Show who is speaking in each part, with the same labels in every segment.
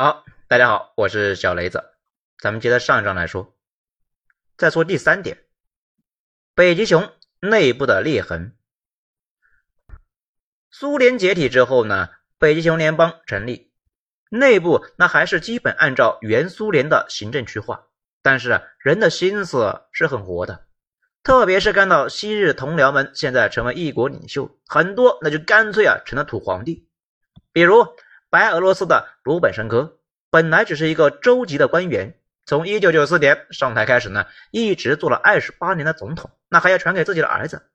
Speaker 1: 好，大家好，我是小雷子。咱们接着上一章来说，再说第三点，北极熊内部的裂痕。苏联解体之后呢，北极熊联邦成立，内部那还是基本按照原苏联的行政区划，但是人的心思是很活的，特别是看到昔日同僚们现在成为一国领袖，很多那就干脆啊成了土皇帝，比如。白俄罗斯的鲁本申科本来只是一个州级的官员，从一九九四年上台开始呢，一直做了二十八年的总统，那还要传给自己的儿子。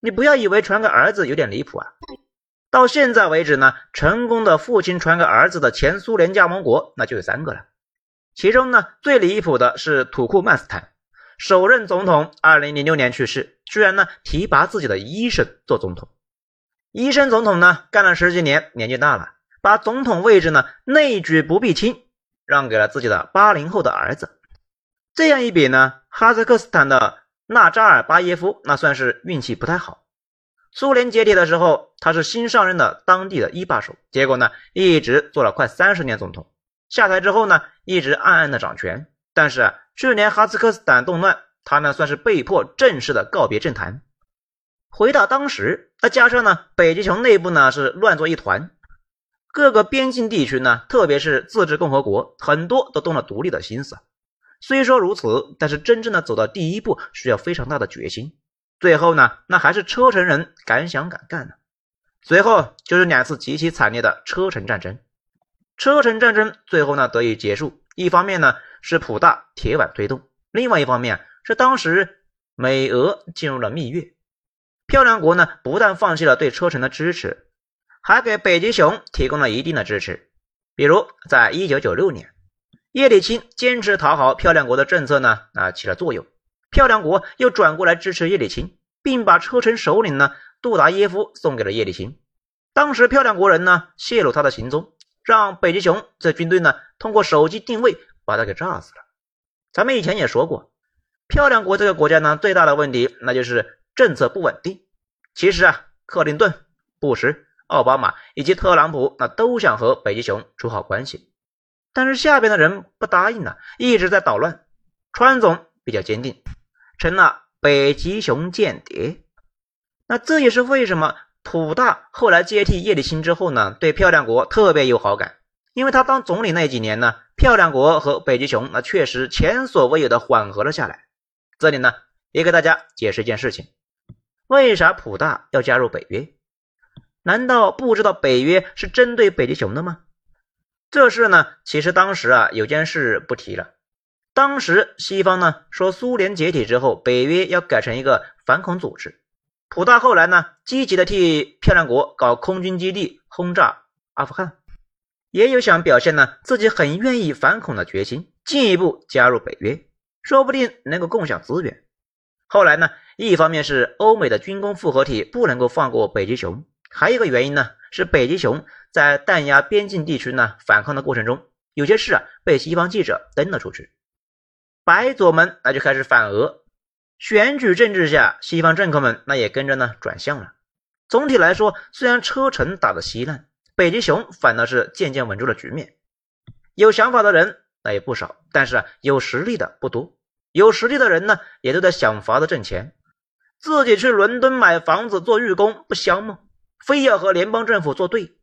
Speaker 1: 你不要以为传给儿子有点离谱啊！到现在为止呢，成功的父亲传给儿子的前苏联加盟国那就有三个了。其中呢，最离谱的是土库曼斯坦首任总统，二零零六年去世，居然呢提拔自己的医生做总统。医生总统呢，干了十几年，年纪大了。把总统位置呢内举不避亲，让给了自己的八零后的儿子。这样一比呢，哈萨克斯坦的纳扎尔巴耶夫那算是运气不太好。苏联解体的时候，他是新上任的当地的一把手，结果呢一直做了快三十年总统。下台之后呢，一直暗暗的掌权。但是去年哈萨克斯坦动乱，他呢算是被迫正式的告别政坛。回到当时，那加上呢北极熊内部呢是乱作一团。各个边境地区呢，特别是自治共和国，很多都动了独立的心思。虽说如此，但是真正的走到第一步，需要非常大的决心。最后呢，那还是车臣人敢想敢干的。随后就是两次极其惨烈的车臣战争。车臣战争最后呢得以结束，一方面呢是普大铁腕推动，另外一方面是当时美俄进入了蜜月。漂亮国呢不但放弃了对车臣的支持。还给北极熊提供了一定的支持，比如在一九九六年，叶利钦坚持讨好漂亮国的政策呢，啊起了作用，漂亮国又转过来支持叶利钦，并把车臣首领呢杜达耶夫送给了叶利钦。当时漂亮国人呢泄露他的行踪，让北极熊这军队呢通过手机定位把他给炸死了。咱们以前也说过，漂亮国这个国家呢最大的问题那就是政策不稳定。其实啊，克林顿、布什。奥巴马以及特朗普那都想和北极熊处好关系，但是下边的人不答应呢，一直在捣乱。川总比较坚定，成了北极熊间谍。那这也是为什么普大后来接替叶利钦之后呢，对漂亮国特别有好感，因为他当总理那几年呢，漂亮国和北极熊那确实前所未有的缓和了下来。这里呢，也给大家解释一件事情：为啥普大要加入北约？难道不知道北约是针对北极熊的吗？这事呢，其实当时啊有件事不提了。当时西方呢说苏联解体之后，北约要改成一个反恐组织。普大后来呢积极的替漂亮国搞空军基地轰炸阿富汗，也有想表现呢自己很愿意反恐的决心，进一步加入北约，说不定能够共享资源。后来呢，一方面是欧美的军工复合体不能够放过北极熊。还有一个原因呢，是北极熊在弹压边境地区呢反抗的过程中，有些事啊被西方记者登了出去，白左们那就开始反俄。选举政治下，西方政客们那也跟着呢转向了。总体来说，虽然车臣打得稀烂，北极熊反倒是渐渐稳住了局面。有想法的人那也不少，但是啊有实力的不多。有实力的人呢，也都在想法子挣钱，自己去伦敦买房子做寓工不香吗？非要和联邦政府作对，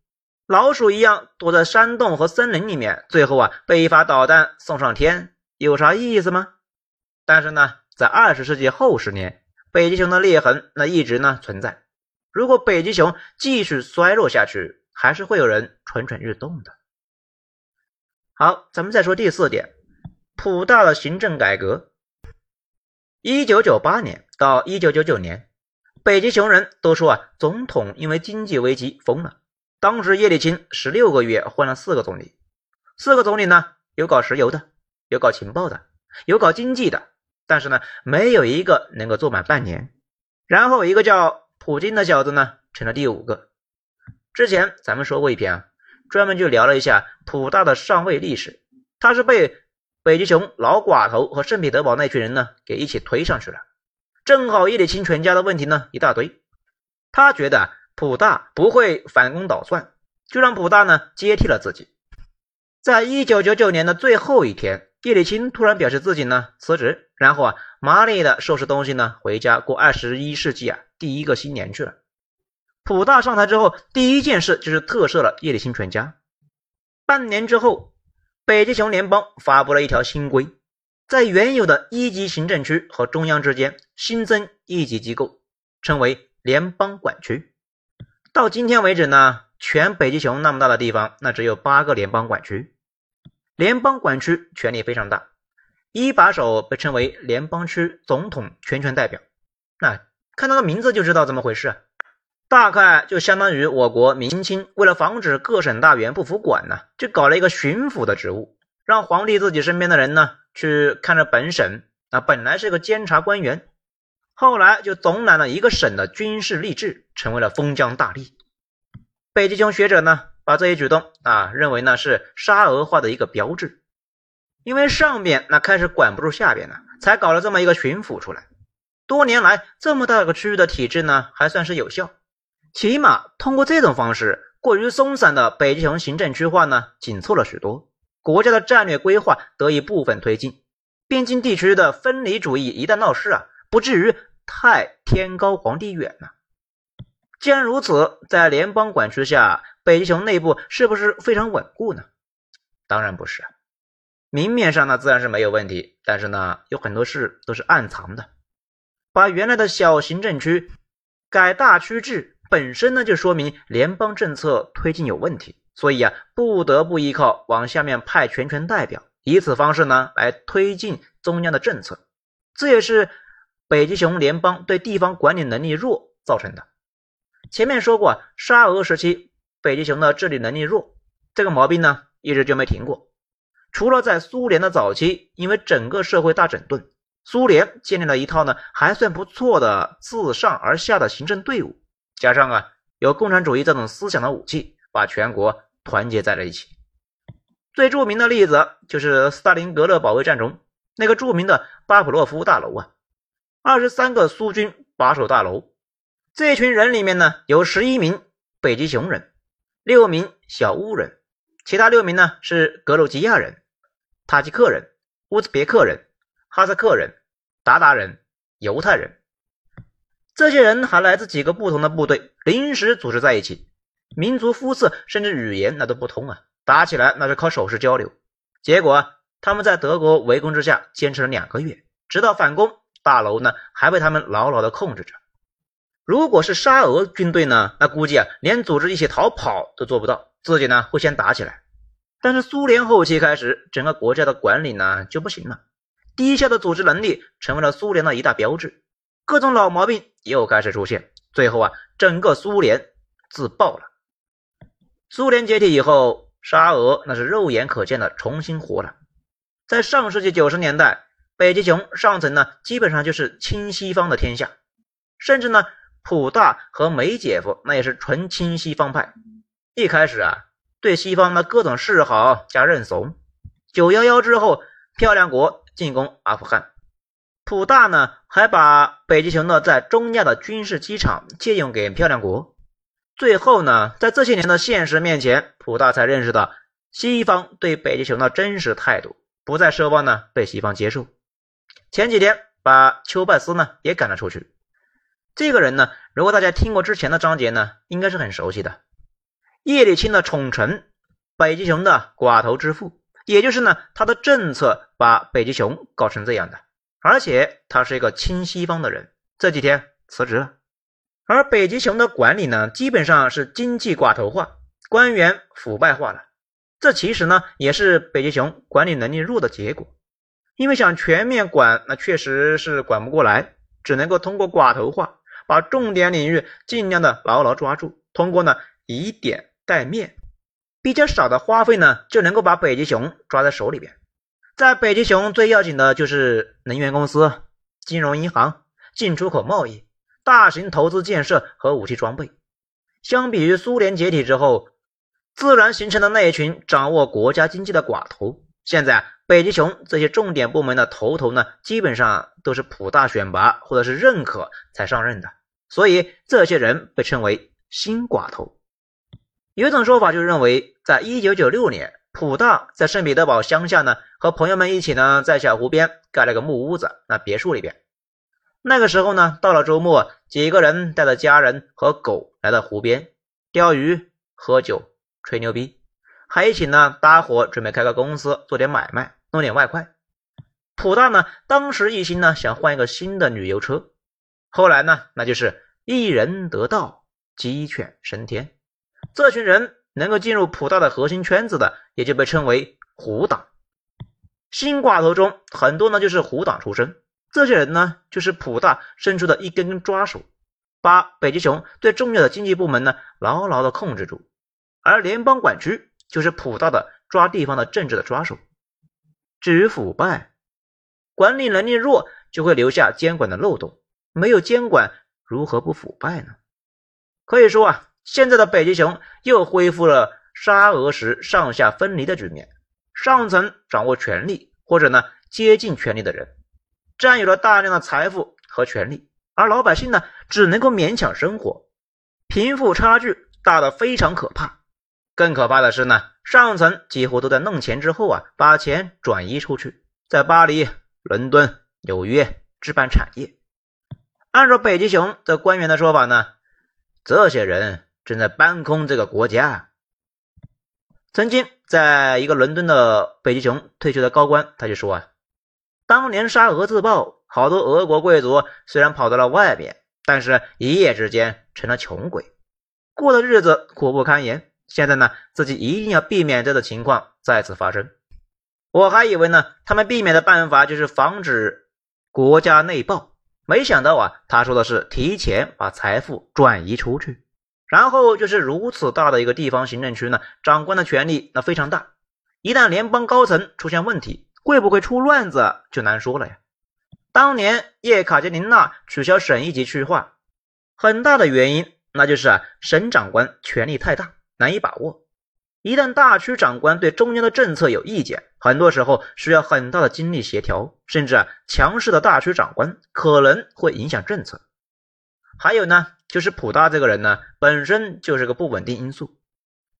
Speaker 1: 老鼠一样躲在山洞和森林里面，最后啊被一发导弹送上天，有啥意思吗？但是呢，在二十世纪后十年，北极熊的裂痕那一直呢存在。如果北极熊继续衰落下去，还是会有人蠢蠢欲动的。好，咱们再说第四点，普大的行政改革。一九九八年到一九九九年。北极熊人都说啊，总统因为经济危机疯了。当时叶利钦十六个月换了四个总理，四个总理呢，有搞石油的，有搞情报的，有搞经济的，但是呢，没有一个能够做满半年。然后一个叫普京的小子呢，成了第五个。之前咱们说过一篇啊，专门就聊了一下普大的上位历史。他是被北极熊老寡头和圣彼得堡那群人呢，给一起推上去了。正好叶利钦全家的问题呢一大堆，他觉得普大不会反攻倒算，就让普大呢接替了自己。在一九九九年的最后一天，叶利钦突然表示自己呢辞职，然后啊，麻利的收拾东西呢回家过二十一世纪啊第一个新年去了。普大上台之后，第一件事就是特赦了叶利钦全家。半年之后，北极熊联邦发布了一条新规，在原有的一级行政区和中央之间新增一级机构，称为联邦管区。到今天为止呢，全北极熊那么大的地方，那只有八个联邦管区。联邦管区权力非常大，一把手被称为联邦区总统全权代表。那看他的名字就知道怎么回事，大概就相当于我国明清为了防止各省大员不服管呢，就搞了一个巡抚的职务，让皇帝自己身边的人呢去看着本省。啊，本来是个监察官员，后来就总揽了一个省的军事吏治，成为了封疆大吏。北极熊学者呢？把这一举动啊，认为呢是沙俄化的一个标志，因为上边那开始管不住下边了，才搞了这么一个巡抚出来。多年来这么大个区域的体制呢，还算是有效，起码通过这种方式，过于松散的北极熊行政区划呢紧凑了许多，国家的战略规划得以部分推进，边境地区的分离主义一旦闹事啊，不至于太天高皇帝远了。既然如此，在联邦管区下。北极熊内部是不是非常稳固呢？当然不是，明面上呢自然是没有问题，但是呢有很多事都是暗藏的。把原来的小行政区改大区制，本身呢就说明联邦政策推进有问题，所以啊不得不依靠往下面派全权代表，以此方式呢来推进中央的政策。这也是北极熊联邦对地方管理能力弱造成的。前面说过，沙俄时期。北极熊的治理能力弱，这个毛病呢一直就没停过。除了在苏联的早期，因为整个社会大整顿，苏联建立了一套呢还算不错的自上而下的行政队伍，加上啊有共产主义这种思想的武器，把全国团结在了一起。最著名的例子就是斯大林格勒保卫战中那个著名的巴甫洛夫大楼啊，二十三个苏军把守大楼，这群人里面呢有十一名北极熊人。六名小乌人，其他六名呢是格鲁吉亚人、塔吉克人、乌兹别克人、哈萨克人、鞑靼人、犹太人。这些人还来自几个不同的部队，临时组织在一起，民族肤色甚至语言那都不通啊！打起来那是靠手势交流。结果他们在德国围攻之下坚持了两个月，直到反攻，大楼呢还被他们牢牢的控制着。如果是沙俄军队呢，那估计啊，连组织一起逃跑都做不到，自己呢会先打起来。但是苏联后期开始，整个国家的管理呢就不行了，低下的组织能力成为了苏联的一大标志，各种老毛病又开始出现，最后啊，整个苏联自爆了。苏联解体以后，沙俄那是肉眼可见的重新活了。在上世纪九十年代，北极熊上层呢基本上就是亲西方的天下，甚至呢。普大和梅姐夫那也是纯亲西方派，一开始啊对西方的各种示好加认怂。九幺幺之后，漂亮国进攻阿富汗，普大呢还把北极熊的在中亚的军事机场借用给漂亮国。最后呢，在这些年的现实面前，普大才认识到西方对北极熊的真实态度，不再奢望呢被西方接受。前几天把丘拜斯呢也赶了出去。这个人呢，如果大家听过之前的章节呢，应该是很熟悉的。叶利钦的宠臣，北极熊的寡头之父，也就是呢，他的政策把北极熊搞成这样的。而且他是一个亲西方的人，这几天辞职了。而北极熊的管理呢，基本上是经济寡头化，官员腐败化了。这其实呢，也是北极熊管理能力弱的结果。因为想全面管，那确实是管不过来，只能够通过寡头化。把重点领域尽量的牢牢抓住，通过呢以点带面，比较少的花费呢就能够把北极熊抓在手里边。在北极熊最要紧的就是能源公司、金融银行、进出口贸易、大型投资建设和武器装备。相比于苏联解体之后，自然形成的那一群掌握国家经济的寡头，现在北极熊这些重点部门的头头呢，基本上都是普大选拔或者是认可才上任的。所以这些人被称为新寡头。有一种说法就认为，在一九九六年，普大在圣彼得堡乡下呢，和朋友们一起呢，在小湖边盖了个木屋子，那别墅里边。那个时候呢，到了周末，几个人带着家人和狗来到湖边钓鱼、喝酒、吹牛逼，还一起呢搭伙准备开个公司，做点买卖，弄点外快。普大呢，当时一心呢想换一个新的旅游车，后来呢，那就是一人得道，鸡犬升天。这群人能够进入普大的核心圈子的，也就被称为虎党。新寡头中很多呢就是虎党出身。这些人呢，就是普大伸出的一根根抓手，把北极熊最重要的经济部门呢牢牢的控制住，而联邦管区就是普大的抓地方的政治的抓手。至于腐败，管理能力弱就会留下监管的漏洞，没有监管如何不腐败呢？可以说啊，现在的北极熊又恢复了沙俄时上下分离的局面，上层掌握权力或者呢接近权力的人。占有了大量的财富和权力，而老百姓呢，只能够勉强生活，贫富差距大的非常可怕。更可怕的是呢，上层几乎都在弄钱之后啊，把钱转移出去，在巴黎、伦敦、纽约置办产业。按照北极熊的官员的说法呢，这些人正在搬空这个国家。曾经在一个伦敦的北极熊退休的高官，他就说啊。当年沙俄自爆，好多俄国贵族虽然跑到了外边，但是一夜之间成了穷鬼，过的日子苦不堪言。现在呢，自己一定要避免这个情况再次发生。我还以为呢，他们避免的办法就是防止国家内爆，没想到啊，他说的是提前把财富转移出去，然后就是如此大的一个地方行政区呢，长官的权力那非常大，一旦联邦高层出现问题。会不会出乱子就难说了呀。当年叶卡捷琳娜取消省一级区划，很大的原因那就是啊，省长官权力太大，难以把握。一旦大区长官对中央的政策有意见，很多时候需要很大的精力协调，甚至啊，强势的大区长官可能会影响政策。还有呢，就是普大这个人呢，本身就是个不稳定因素。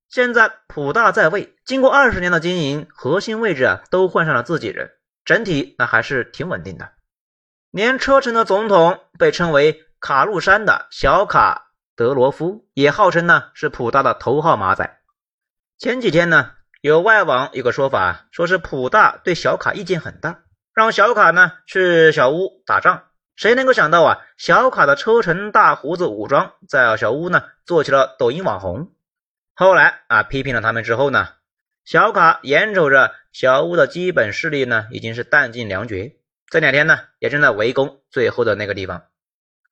Speaker 1: 现在普大在位，经过二十年的经营，核心位置啊都换上了自己人，整体那还是挺稳定的。连车臣的总统被称为卡路山的小卡德罗夫，也号称呢是普大的头号马仔。前几天呢，有外网有个说法，说是普大对小卡意见很大，让小卡呢去小屋打仗。谁能够想到啊，小卡的车臣大胡子武装在小屋呢做起了抖音网红。后来啊，批评了他们之后呢，小卡眼瞅着小屋的基本势力呢，已经是弹尽粮绝。这两天呢，也正在围攻最后的那个地方。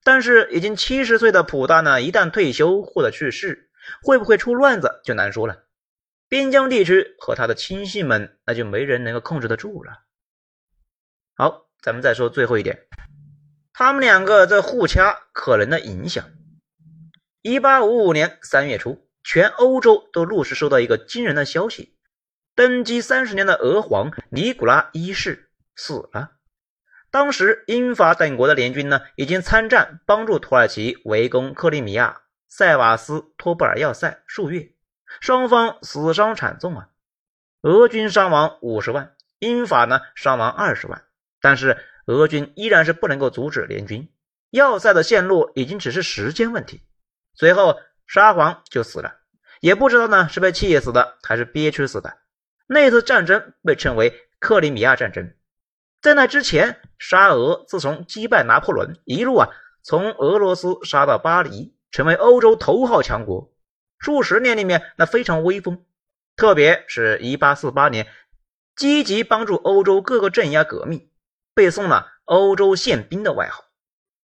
Speaker 1: 但是已经七十岁的普大呢，一旦退休或者去世，会不会出乱子就难说了。边疆地区和他的亲信们，那就没人能够控制得住了。好，咱们再说最后一点，他们两个这互掐可能的影响。一八五五年三月初。全欧洲都陆续收到一个惊人的消息：登基三十年的俄皇尼古拉一世死了。当时英法等国的联军呢，已经参战帮助土耳其围攻克里米亚、塞瓦斯托波尔要塞数月，双方死伤惨重啊！俄军伤亡五十万，英法呢伤亡二十万。但是俄军依然是不能够阻止联军，要塞的陷落已经只是时间问题。随后。沙皇就死了，也不知道呢是被气死的还是憋屈死的。那次战争被称为克里米亚战争。在那之前，沙俄自从击败拿破仑，一路啊从俄罗斯杀到巴黎，成为欧洲头号强国。数十年里面，那非常威风。特别是一八四八年，积极帮助欧洲各个镇压革命，背诵了“欧洲宪兵”的外号。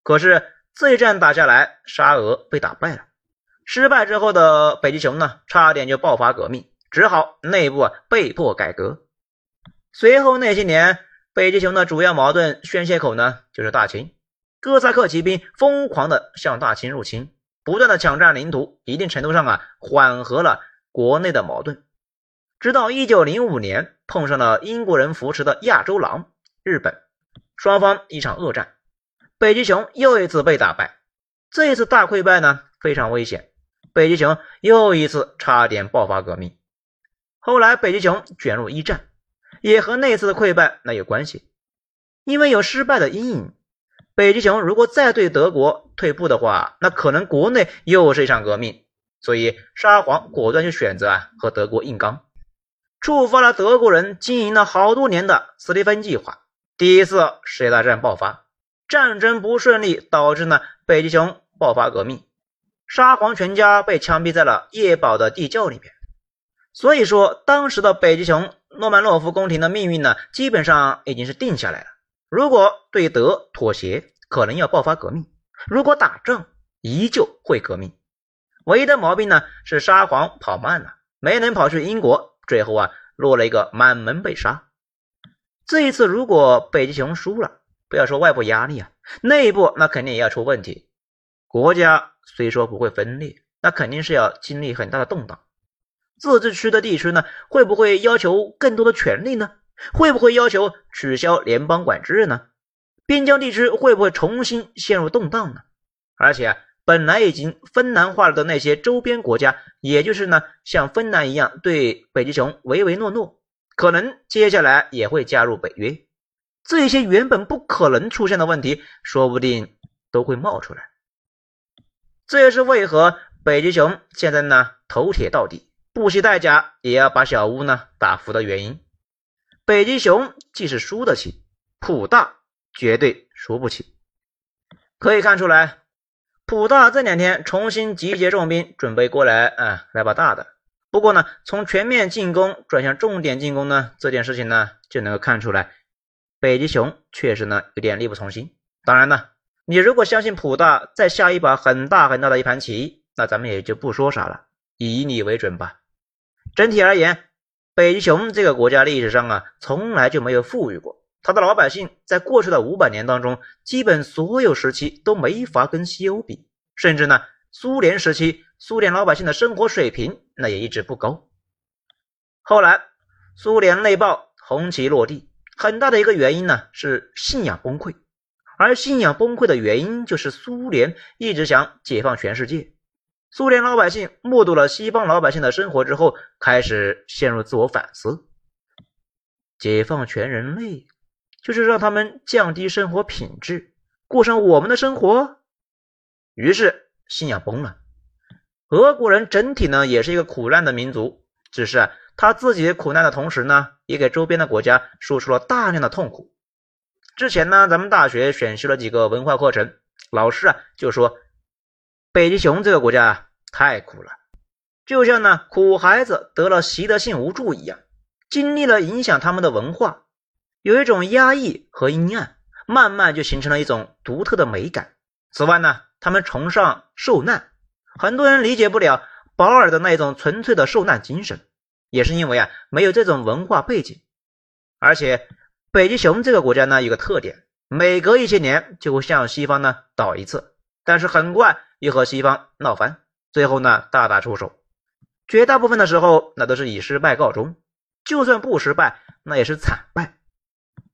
Speaker 1: 可是这一战打下来，沙俄被打败了。失败之后的北极熊呢，差点就爆发革命，只好内部啊被迫改革。随后那些年，北极熊的主要矛盾宣泄口呢，就是大清。哥萨克骑兵疯狂的向大清入侵，不断的抢占领土，一定程度上啊缓和了国内的矛盾。直到一九零五年，碰上了英国人扶持的亚洲狼日本，双方一场恶战，北极熊又一次被打败。这一次大溃败呢，非常危险。北极熊又一次差点爆发革命。后来北极熊卷入一战，也和那次的溃败那有关系。因为有失败的阴影，北极熊如果再对德国退步的话，那可能国内又是一场革命。所以沙皇果断就选择啊和德国硬刚，触发了德国人经营了好多年的斯蒂芬计划。第一次世界大战爆发，战争不顺利，导致呢北极熊爆发革命，沙皇全家被枪毙在了叶堡的地窖里面。所以说，当时的北极熊诺曼诺夫宫廷的命运呢，基本上已经是定下来了。如果对德妥协，可能要爆发革命；如果打仗，依旧会革命。唯一的毛病呢是沙皇跑慢了，没能跑去英国，最后啊落了一个满门被杀。这一次如果北极熊输了，不要说外部压力啊，内部那肯定也要出问题。国家虽说不会分裂，那肯定是要经历很大的动荡。自治区的地区呢，会不会要求更多的权利呢？会不会要求取消联邦管制呢？边疆地区会不会重新陷入动荡呢？而且。本来已经芬兰化了的那些周边国家，也就是呢，像芬兰一样对北极熊唯唯诺诺，可能接下来也会加入北约。这些原本不可能出现的问题，说不定都会冒出来。这也是为何北极熊现在呢头铁到底，不惜代价也要把小屋呢打服的原因。北极熊即使输得起，普大绝对输不起。可以看出来。普大这两天重新集结重兵，准备过来啊，来把大的。不过呢，从全面进攻转向重点进攻呢，这件事情呢，就能够看出来，北极熊确实呢有点力不从心。当然呢，你如果相信普大再下一把很大很大的一盘棋，那咱们也就不说啥了，以你为准吧。整体而言，北极熊这个国家历史上啊，从来就没有富裕过。他的老百姓在过去的五百年当中，基本所有时期都没法跟西欧比，甚至呢，苏联时期，苏联老百姓的生活水平那也一直不高。后来苏联内爆，红旗落地，很大的一个原因呢是信仰崩溃，而信仰崩溃的原因就是苏联一直想解放全世界，苏联老百姓目睹了西方老百姓的生活之后，开始陷入自我反思，解放全人类。就是让他们降低生活品质，过上我们的生活。于是信仰崩了。俄国人整体呢也是一个苦难的民族，只是他自己苦难的同时呢，也给周边的国家输出了大量的痛苦。之前呢，咱们大学选修了几个文化课程，老师啊就说，北极熊这个国家啊太苦了，就像呢苦孩子得了习得性无助一样，经历了影响他们的文化。有一种压抑和阴暗，慢慢就形成了一种独特的美感。此外呢，他们崇尚受难，很多人理解不了保尔的那种纯粹的受难精神，也是因为啊没有这种文化背景。而且北极熊这个国家呢有个特点，每隔一些年就会向西方呢倒一次，但是很快又和西方闹翻，最后呢大打出手。绝大部分的时候那都是以失败告终，就算不失败，那也是惨败。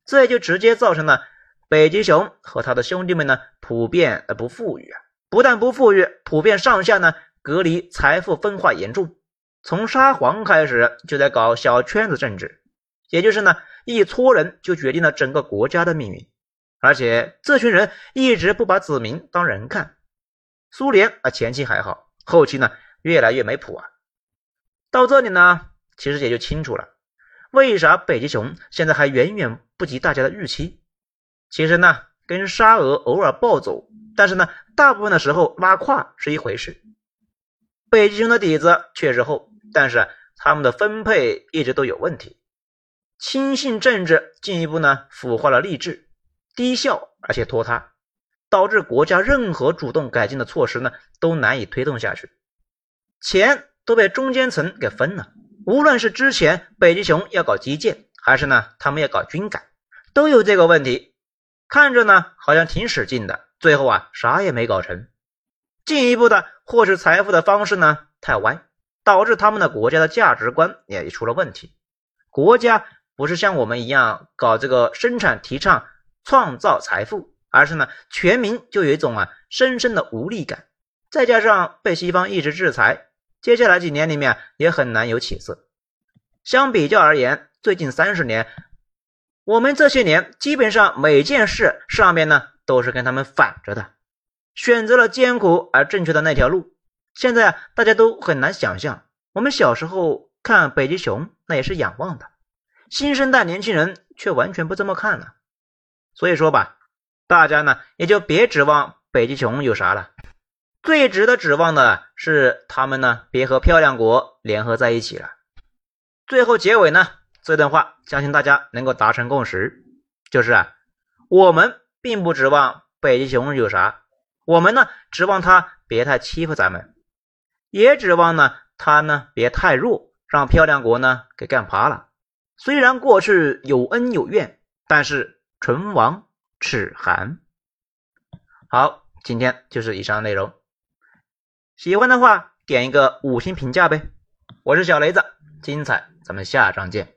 Speaker 1: 这也就直接造成了北极熊和他的兄弟们呢普遍呃不富裕啊，不但不富裕，普遍上下呢隔离，财富分化严重。从沙皇开始就在搞小圈子政治，也就是呢一撮人就决定了整个国家的命运，而且这群人一直不把子民当人看。苏联啊前期还好，后期呢越来越没谱啊。到这里呢，其实也就清楚了。为啥北极熊现在还远远不及大家的预期？其实呢，跟沙俄偶尔暴走，但是呢，大部分的时候拉胯是一回事。北极熊的底子确实厚，但是他们的分配一直都有问题。亲信政治进一步呢腐化了吏治，低效而且拖沓，导致国家任何主动改进的措施呢都难以推动下去，钱都被中间层给分了。无论是之前北极熊要搞基建，还是呢他们要搞军改，都有这个问题。看着呢好像挺使劲的，最后啊啥也没搞成。进一步的获取财富的方式呢太歪，导致他们的国家的价值观也出了问题。国家不是像我们一样搞这个生产，提倡创造财富，而是呢全民就有一种啊深深的无力感，再加上被西方一直制裁。接下来几年里面也很难有起色。相比较而言，最近三十年，我们这些年基本上每件事上面呢都是跟他们反着的，选择了艰苦而正确的那条路。现在，大家都很难想象，我们小时候看北极熊那也是仰望的，新生代年轻人却完全不这么看了。所以说吧，大家呢也就别指望北极熊有啥了。最值得指望的是，他们呢别和漂亮国联合在一起了。最后结尾呢，这段话相信大家能够达成共识，就是啊，我们并不指望北极熊有啥，我们呢指望他别太欺负咱们，也指望呢他呢别太弱，让漂亮国呢给干趴了。虽然过去有恩有怨，但是唇亡齿寒。好，今天就是以上内容。喜欢的话，点一个五星评价呗！我是小雷子，精彩，咱们下章见。